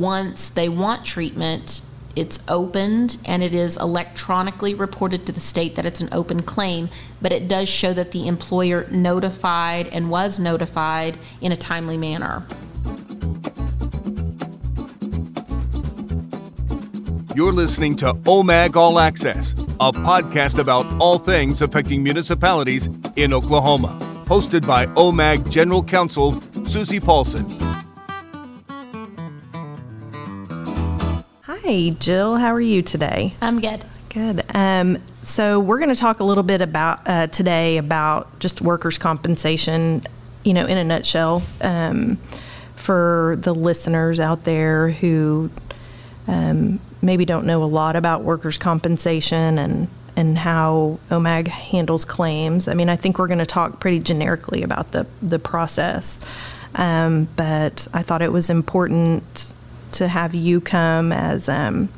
once they want treatment, it's opened and it is electronically reported to the state that it's an open claim, but it does show that the employer notified and was notified in a timely manner. You're listening to OMAG All Access, a podcast about all things affecting municipalities in Oklahoma. Hosted by OMAG General Counsel Susie Paulson. Hi, Jill. How are you today? I'm good. Good. Um, so we're going to talk a little bit about uh, today about just workers' compensation. You know, in a nutshell, um, for the listeners out there who um, maybe don't know a lot about workers' compensation and and how OMAG handles claims. I mean, I think we're going to talk pretty generically about the the process, um, but I thought it was important to have you come as um,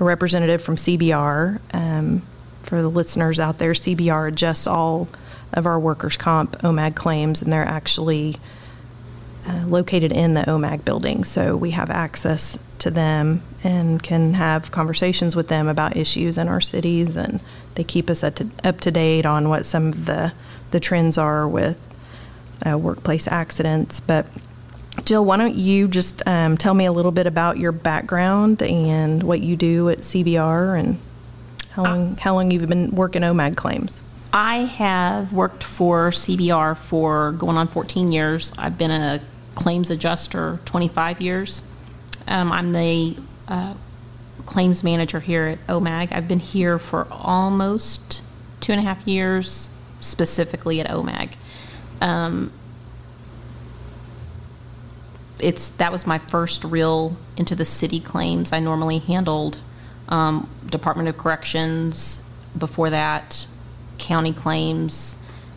a representative from CBR. Um, for the listeners out there, CBR adjusts all of our workers' comp OMAG claims, and they're actually uh, located in the OMAG building. So we have access to them and can have conversations with them about issues in our cities, and they keep us up to, up to date on what some of the, the trends are with uh, workplace accidents. But Jill, why don't you just um, tell me a little bit about your background and what you do at CBR and how long, how long you've been working OMAG claims? I have worked for CBR for going on 14 years. I've been a claims adjuster 25 years. Um, I'm the uh, claims manager here at OMAG. I've been here for almost two and a half years, specifically at OMAG. Um, it's that was my first real into the city claims. I normally handled um, Department of Corrections. Before that, county claims,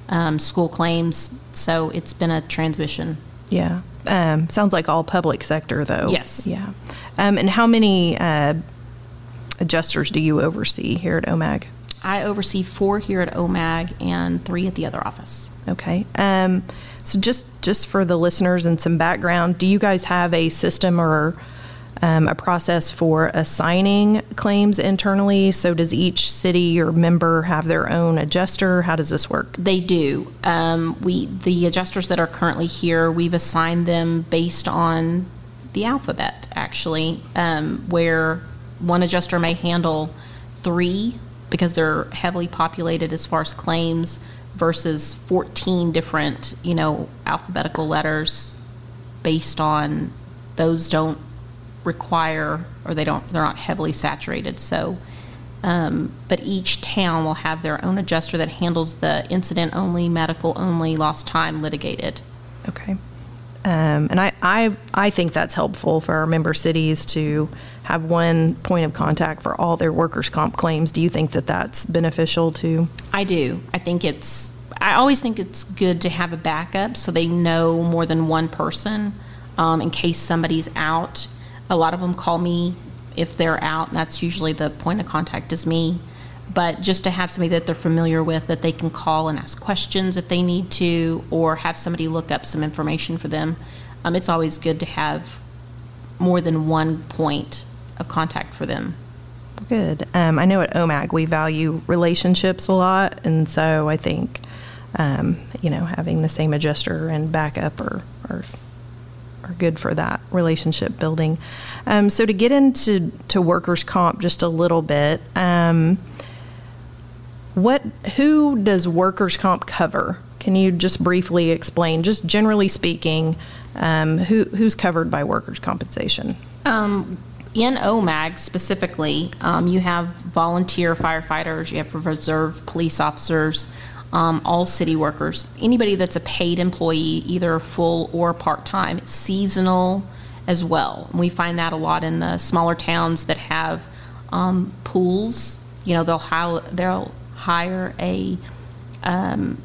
um, school claims. So it's been a transition. Yeah. Um, sounds like all public sector, though. Yes. Yeah. Um, and how many uh, adjusters do you oversee here at OMAG? I oversee four here at OMAG and three at the other office. Okay. Um, so just just for the listeners and some background, do you guys have a system or um, a process for assigning claims internally? So does each city or member have their own adjuster? How does this work? They do. Um, we the adjusters that are currently here, we've assigned them based on the alphabet, actually, um, where one adjuster may handle three because they're heavily populated as far as claims versus 14 different, you know, alphabetical letters based on those don't require or they don't they're not heavily saturated. So um, but each town will have their own adjuster that handles the incident only, medical only, lost time litigated. Okay. Um, and I, I, I think that's helpful for our member cities to have one point of contact for all their workers' comp claims. Do you think that that's beneficial too? I do. I think it's, I always think it's good to have a backup so they know more than one person um, in case somebody's out. A lot of them call me if they're out, that's usually the point of contact is me. But just to have somebody that they're familiar with that they can call and ask questions if they need to, or have somebody look up some information for them, um, it's always good to have more than one point of contact for them. Good. Um, I know at OMAG we value relationships a lot, and so I think um, you know having the same adjuster and backup are are, are good for that relationship building. Um, so to get into to workers' comp just a little bit, um, what who does workers' comp cover? Can you just briefly explain, just generally speaking, um, who who's covered by workers' compensation? Um, in OMAG specifically, um, you have volunteer firefighters, you have reserve police officers, um, all city workers, anybody that's a paid employee, either full or part time, seasonal as well. We find that a lot in the smaller towns that have um, pools. You know, they'll hire, they'll hire a um,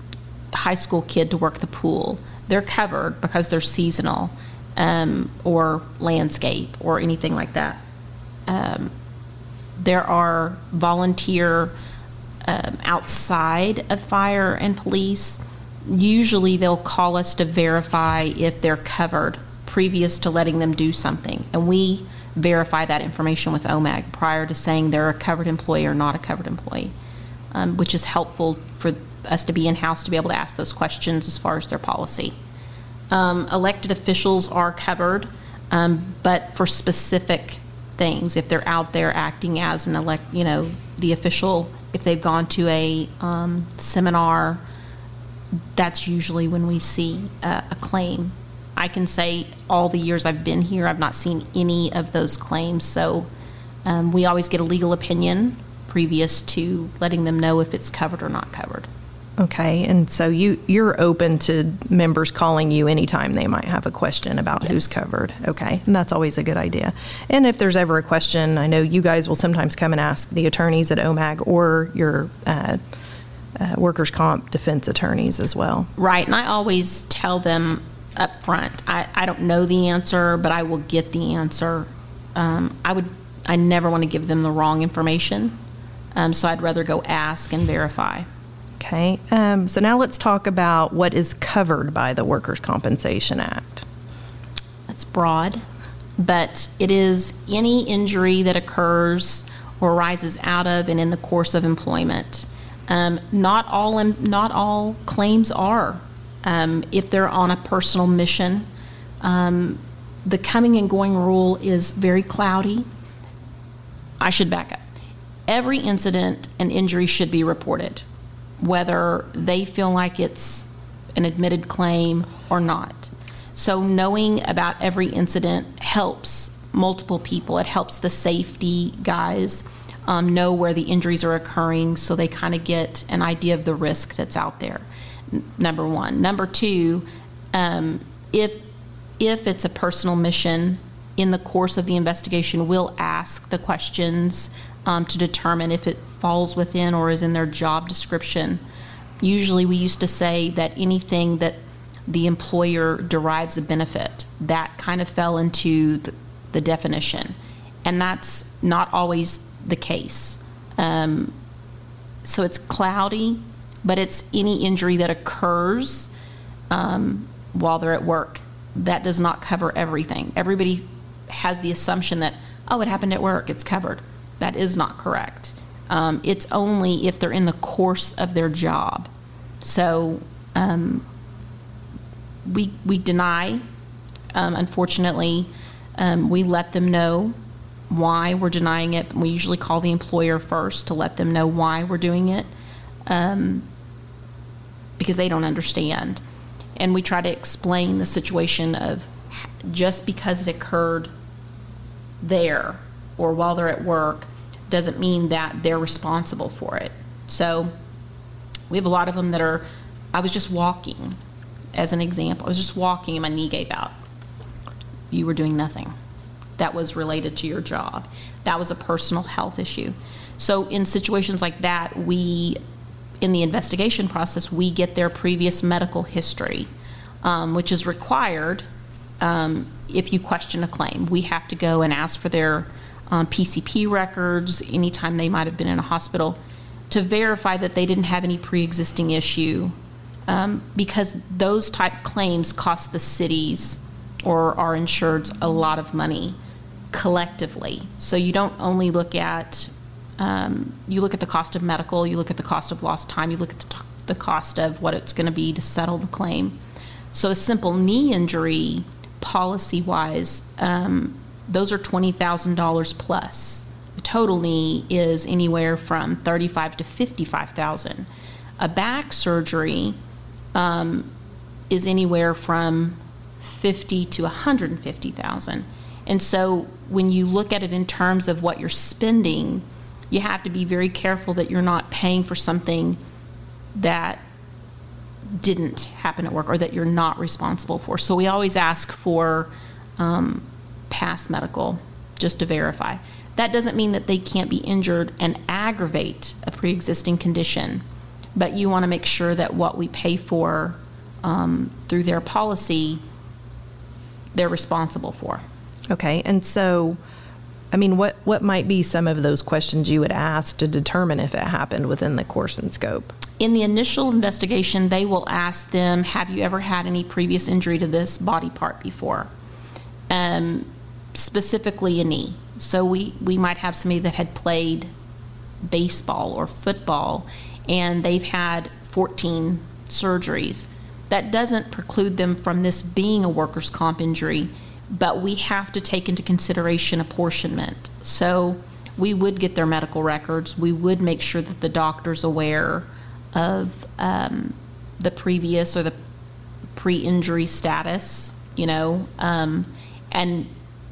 high school kid to work the pool. They're covered because they're seasonal um, or landscape or anything like that. Um, there are volunteer um, outside of fire and police. Usually they'll call us to verify if they're covered previous to letting them do something. And we verify that information with OMAG prior to saying they're a covered employee or not a covered employee, um, which is helpful for us to be in-house to be able to ask those questions as far as their policy. Um, Elected officials are covered, um, but for specific things, if they're out there acting as an elect, you know, the official, if they've gone to a um, seminar, that's usually when we see a, a claim. I can say all the years I've been here, I've not seen any of those claims. So um, we always get a legal opinion previous to letting them know if it's covered or not covered. Okay, and so you, you're open to members calling you anytime they might have a question about who's covered? Okay, and that's always a good idea. And if there's ever a question, I know you guys will sometimes come and ask the attorneys at OMAG or your uh, uh, workers' comp defense attorneys as well. Right, and I always tell them up front, I, I don't know the answer, but I will get the answer. Um, I would, I never want to give them the wrong information, um, so I'd rather go ask and verify. Okay, um, so now let's talk about what is covered by the Workers' Compensation Act. That's broad, but it is any injury that occurs or arises out of and in the course of employment. Um, not all not all claims are. Um, if they're on a personal mission, um, the coming and going rule is very cloudy. I should back up. Every incident and injury should be reported, whether they feel like it's an admitted claim or not. So knowing about every incident helps multiple people. It helps the safety guys um, know where the injuries are occurring so they kind of get an idea of the risk that's out there. N- Number one. Number two, um, if if it's a personal mission, in the course of the investigation, we'll ask the questions um, to determine if it falls within or is in their job description. Usually, we used to say that anything that the employer derives a benefit, that kind of fell into the, the definition. And that's not always the case. Um, so it's cloudy, but it's any injury that occurs um, while they're at work. That does not cover everything. Everybody has the assumption that, oh, it happened at work, it's covered. That is not correct. Um, it's only if they're in the course of their job. So um, we, we deny, um, unfortunately, um, we let them know why we're denying it. We usually call the employer first to let them know why we're doing it um, because they don't understand. And we try to explain the situation of just because it occurred there or while they're at work doesn't mean that they're responsible for it. So we have a lot of them that are, I was just walking, as an example. I was just walking and my knee gave out. You were doing nothing. That was related to your job. That was a personal health issue. So in situations like that, we, in the investigation process, we get their previous medical history, um, which is required um, if you question a claim. We have to go and ask for their um, PCP records anytime they might have been in a hospital to verify that they didn't have any pre-existing issue um, because those type claims cost the cities or our insureds a lot of money collectively. So you don't only look at, um, you look at the cost of medical, you look at the cost of lost time, you look at the, t- the cost of what it's going to be to settle the claim. So a simple knee injury, policy-wise, um, those are $20,000 plus. A total knee is anywhere from 35 to 55,000. A back surgery um, is anywhere from 50 to 150,000. And so when you look at it in terms of what you're spending, you have to be very careful that you're not paying for something that didn't happen at work or that you're not responsible for. So we always ask for um, past medical just to verify. That doesn't mean that they can't be injured and aggravate a pre-existing condition, but you want to make sure that what we pay for um, through their policy, they're responsible for. Okay, and so, I mean, what, what might be some of those questions you would ask to determine if it happened within the course and scope? In the initial investigation, they will ask them, have you ever had any previous injury to this body part before? Um, specifically a knee. So we, we might have somebody that had played baseball or football and they've had 14 surgeries. That doesn't preclude them from this being a workers' comp injury, but we have to take into consideration apportionment. So we would get their medical records. We would make sure that the doctor's aware of um, the previous or the pre-injury status, you know, um, and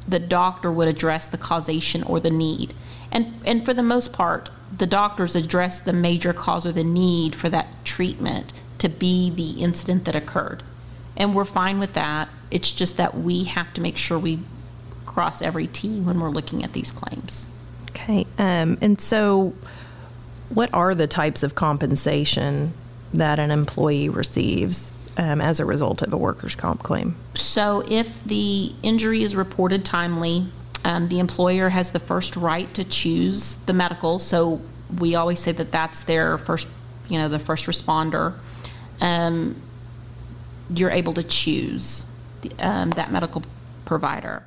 the doctor would address the causation or the need. And, and for the most part, the doctors address the major cause or the need for that treatment to be the incident that occurred. And we're fine with that. It's just that we have to make sure we cross every T when we're looking at these claims. Okay. Um, and so, what are the types of compensation that an employee receives um, as a result of a workers' comp claim? So, if the injury is reported timely, um, the employer has the first right to choose the medical. So, we always say that that's their first, you know, the first responder. Um, you're able to choose the, um, that medical provider.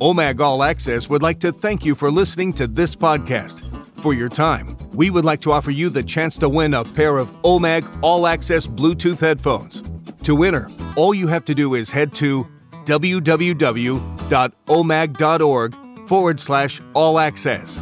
OMAG All Access would like to thank you for listening to this podcast. For your time, we would like to offer you the chance to win a pair of OMAG All Access Bluetooth headphones. To enter, all you have to do is head to www.omag.org forward slash all access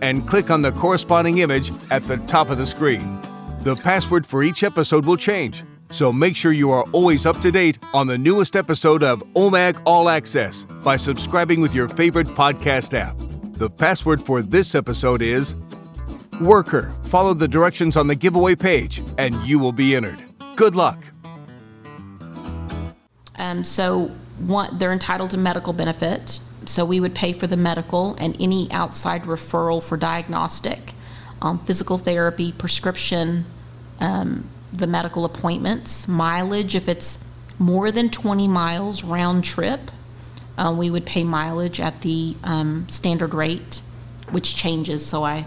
and click on the corresponding image at the top of the screen. The password for each episode will change, so make sure you are always up to date on the newest episode of OMAG All Access by subscribing with your favorite podcast app. The password for this episode is Worker. Follow the directions on the giveaway page and you will be entered. Good luck. Um, so one, they're entitled to medical benefit. So we would pay for the medical and any outside referral for diagnostic, um, physical therapy, prescription, um, the medical appointments, mileage if it's more than 20 miles round trip. Uh, we would pay mileage at the um, standard rate, which changes. So I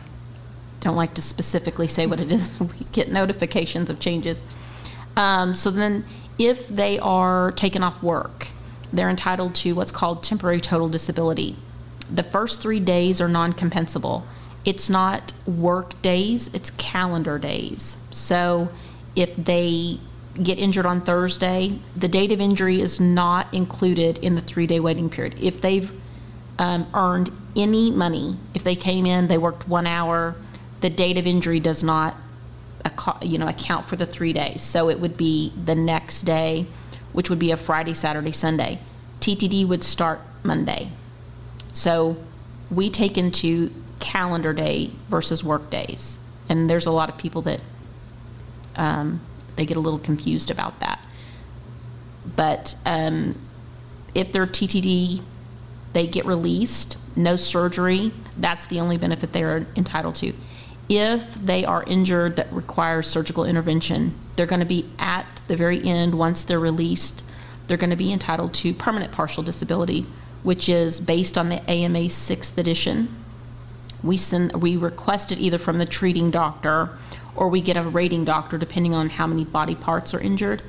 don't like to specifically say what it is. we get notifications of changes. Um, so then, if they are taken off work, they're entitled to what's called temporary total disability. The first three days are non compensable. It's not work days, it's calendar days. So if they get injured on Thursday, the date of injury is not included in the three day waiting period. If they've um, earned any money, if they came in, they worked one hour, the date of injury does not you know account for the three days. So it would be the next day, which would be a Friday, Saturday, Sunday. TTD would start Monday. So we take into calendar day versus work days, and there's a lot of people that um, they get a little confused about that. But um, if they're TTD, they get released, no surgery. That's the only benefit they are entitled to. If they are injured that requires surgical intervention, they're going to be at the very end, once they're released, they're going to be entitled to permanent partial disability, which is based on the AMA sixth edition. We send, we request it either from the treating doctor or we get a rating doctor depending on how many body parts are injured.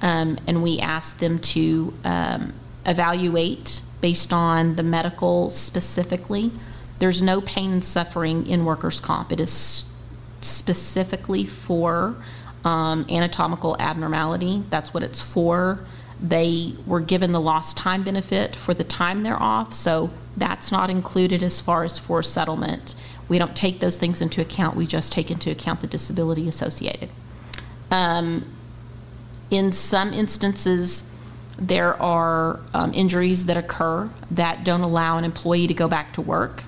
Um, and we ask them to um, evaluate based on the medical specifically. There's no pain and suffering in workers' comp. It is specifically for um, anatomical abnormality. That's what it's for. They were given the lost time benefit for the time they're off, so that's not included as far as for settlement. We don't take those things into account, we just take into account the disability associated. Um, in some instances, there are um, injuries that occur that don't allow an employee to go back to work,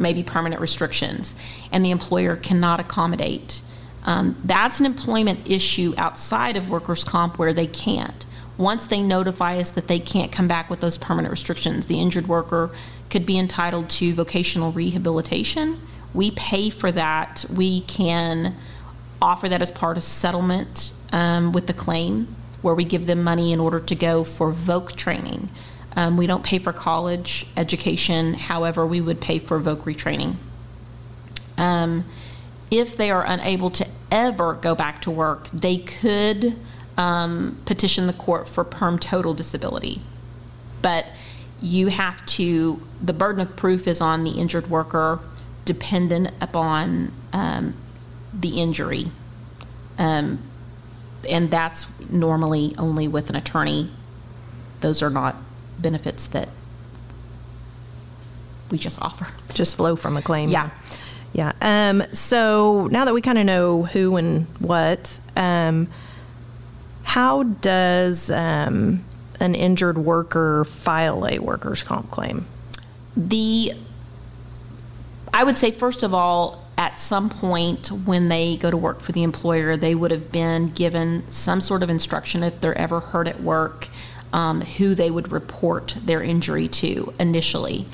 maybe permanent restrictions, and the employer cannot accommodate. Um, that's an employment issue outside of workers' comp where they can't. Once they notify us that they can't come back with those permanent restrictions, the injured worker could be entitled to vocational rehabilitation. We pay for that. We can offer that as part of settlement um, with the claim, where we give them money in order to go for voc training. Um, we don't pay for college education, however, we would pay for voc retraining. Um, if they are unable to ever go back to work, they could um, petition the court for perm total disability. But you have to, the burden of proof is on the injured worker, dependent upon um, the injury. Um, and that's normally only with an attorney. Those are not benefits that we just offer. Just flow from a claim. Yeah. Yeah. Um, so now that we kind of know who and what, um, how does um, an injured worker file a workers' comp claim? The, I would say, first of all, at some point when they go to work for the employer, they would have been given some sort of instruction if they're ever hurt at work, um, who they would report their injury to initially.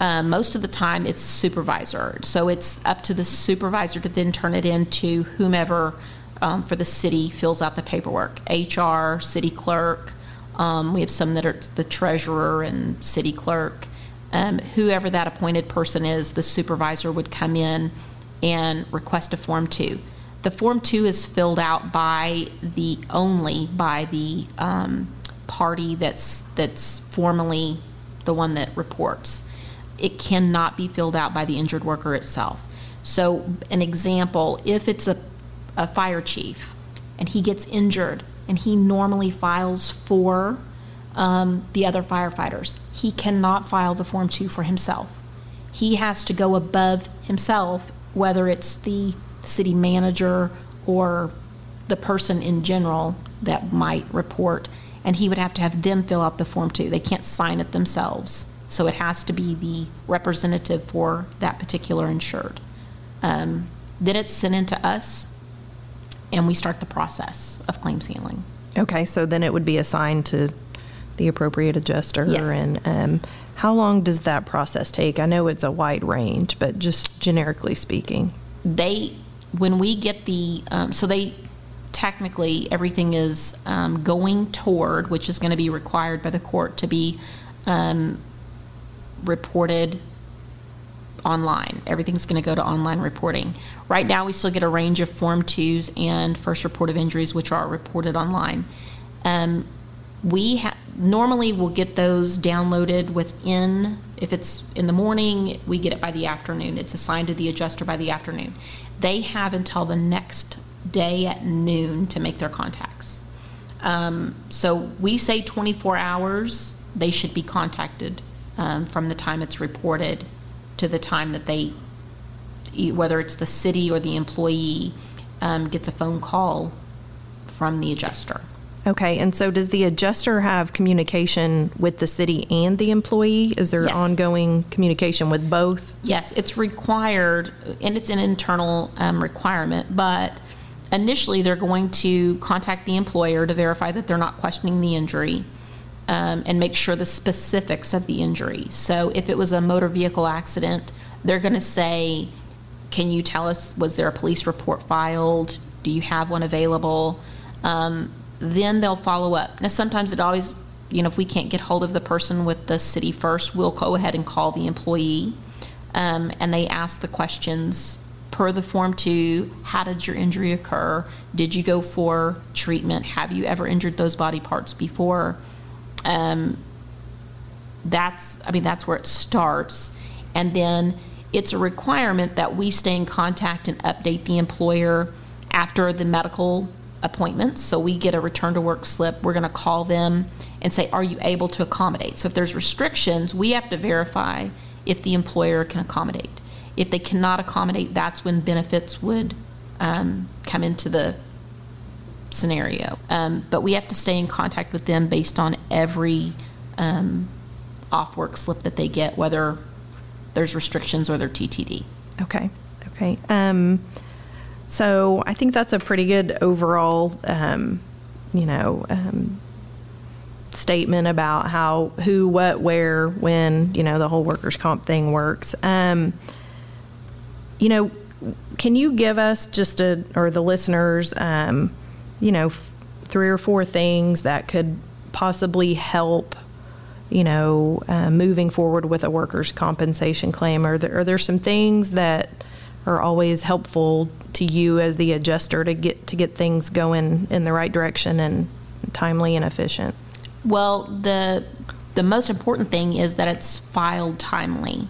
Um, most of the time, it's supervisor. So it's up to the supervisor to then turn it in to whomever um, for the city fills out the paperwork HR, city clerk. Um, we have some that are the treasurer and city clerk. Um, whoever that appointed person is, the supervisor would come in and request a Form 2. The Form 2 is filled out by the, only by the um, party that's, that's formally the one that reports. It cannot be filled out by the injured worker itself. So, an example, if it's a, a fire chief and he gets injured and he normally files for um, the other firefighters, he cannot file the Form 2 for himself. He has to go above himself, whether it's the city manager or the person in general that might report, and he would have to have them fill out the Form 2. They can't sign it themselves. So it has to be the representative for that particular insured. Um, then it's sent in to us, and we start the process of claims handling. Okay, so then it would be assigned to the appropriate adjuster. Yes. And um, how long does that process take? I know it's a wide range, but just generically speaking. they when we get the um, so they technically everything is um, going toward which is going to be required by the court to be um, reported online. Everything's going to go to online reporting. Right now we still get a range of form 2s and first report of injuries which are reported online. Um, we ha- normally will get those downloaded within if it's in the morning we get it by the afternoon. It's assigned to the adjuster by the afternoon. They have until the next day at noon to make their contacts um, so we say 24 hours they should be contacted um, from the time it's reported to the time that they whether it's the city or the employee um, gets a phone call from the adjuster Okay, and so does the adjuster have communication with the city and the employee? Is there Yes. ongoing communication with both? Yes, it's required, and it's an internal um, requirement, but initially, they're going to contact the employer to verify that they're not questioning the injury um, and make sure the specifics of the injury. So if it was a motor vehicle accident, they're going to say, can you tell us, was there a police report filed? Do you have one available? Um, Then they'll follow up. Now, sometimes it always, you know, if we can't get hold of the person with the city first, we'll go ahead and call the employee. Um, And they ask the questions per the Form 2, how did your injury occur? Did you go for treatment? Have you ever injured those body parts before? Um, that's i mean that's where it starts and then it's a requirement that we stay in contact and update the employer after the medical appointments so we get a return to work slip we're going to call them and say are you able to accommodate so if there's restrictions we have to verify if the employer can accommodate if they cannot accommodate that's when benefits would um, come into the scenario. Um, but we have to stay in contact with them based on every um, off work slip that they get, whether there's restrictions or they're TTD. Okay, okay. Um, so I think that's a pretty good overall, um, you know, um, statement about how, who, what, where, when, you know, the whole workers' comp thing works. Um, you know, can you give us just a, or the listeners, um, you know, f- three or four things that could possibly help, you know, uh, moving forward with a workers' compensation claim? Are there, are there some things that are always helpful to you as the adjuster to get to get things going in the right direction and timely and efficient? Well, the the most important thing is that it's filed timely.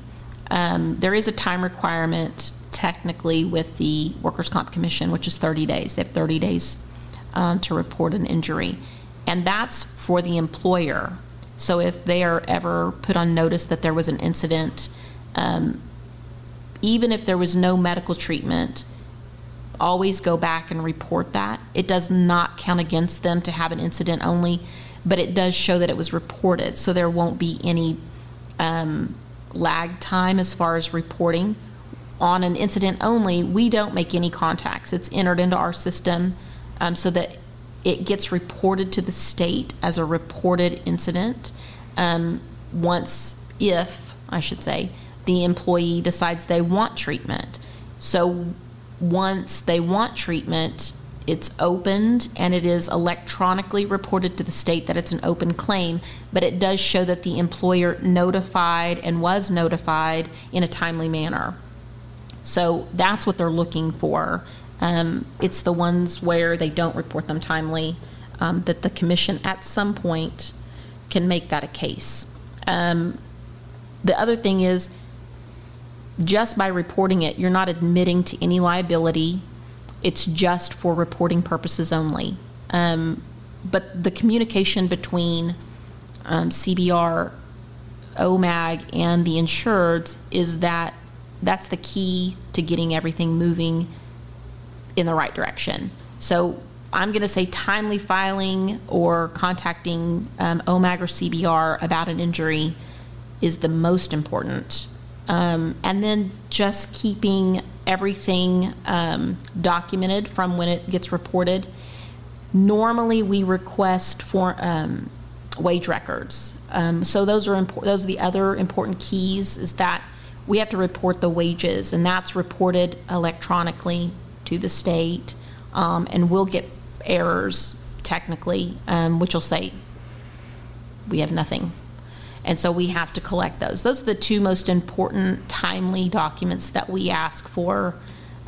Um, there is a time requirement technically with the Workers' Comp Commission, which is 30 days. They have 30 days um, to report an injury, and that's for the employer. So if they are ever put on notice that there was an incident, um, even if there was no medical treatment, always go back and report that. It does not count against them to have an incident only, but it does show that it was reported. So there won't be any um, lag time as far as reporting. On an incident only, we don't make any contacts. It's entered into our system um, so that it gets reported to the state as a reported incident. Um, once, if, I should say, the employee decides they want treatment. So once they want treatment, it's opened and it is electronically reported to the state that it's an open claim, but it does show that the employer notified and was notified in a timely manner. So that's what they're looking for. Um, it's the ones where they don't report them timely um, that the commission at some point can make that a case. Um, the other thing is just by reporting it, you're not admitting to any liability. It's just for reporting purposes only. Um, but the communication between um, CBR, OMAG, and the insureds is that that's the key to getting everything moving in the right direction. So I'm going to say timely filing or contacting um, OMAG or CBR about an injury is the most important. Um, and then just keeping everything um, documented from when it gets reported. Normally, we request for um, wage records. Um, so those are impor- those are the other important keys. Is that we have to report the wages, and that's reported electronically to the state, um, and we'll get errors technically, um, which will say we have nothing and so we have to collect those. Those are the two most important timely documents that we ask for.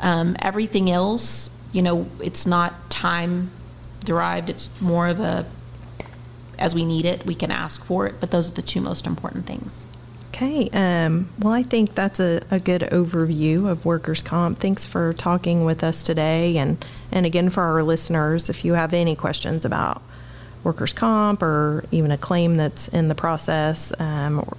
Um, everything else, you know, it's not time derived, it's more of a as we need it, we can ask for it, but those are the two most important things. Okay. Um, well, I think that's a, a good overview of workers' comp. Thanks for talking with us today. And, and again, for our listeners, if you have any questions about workers' comp or even a claim that's in the process, um, or,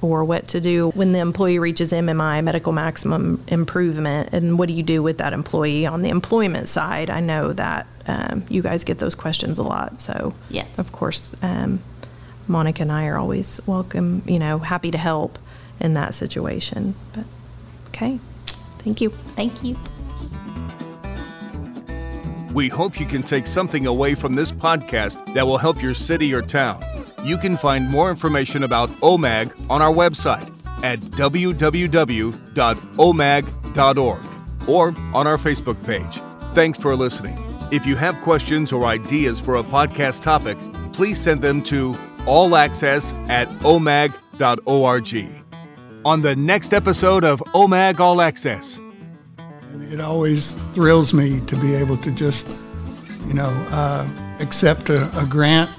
or what to do when the employee reaches MMI, medical maximum improvement, and what do you do with that employee on the employment side? I know that um, you guys get those questions a lot, so Yes. of course, um, Monica and I are always welcome, you know, happy to help in that situation. But okay, thank you. Thank you. We hope you can take something away from this podcast that will help your city or town. You can find more information about OMAG on our website at www.omag.org or on our Facebook page. Thanks for listening. If you have questions or ideas for a podcast topic, please send them to allaccess at omag.org. On the next episode of OMAG All Access. It always thrills me to be able to just, you know, uh, accept a, a grant,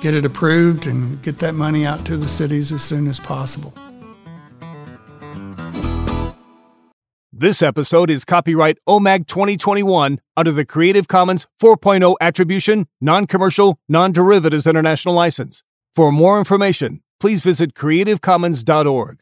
get it approved, and get that money out to the cities as soon as possible. This episode is copyright OMAG 2021 under the Creative Commons 4.0 Attribution, Non Commercial, Non Derivatives International License. For more information, please visit creativecommons.org.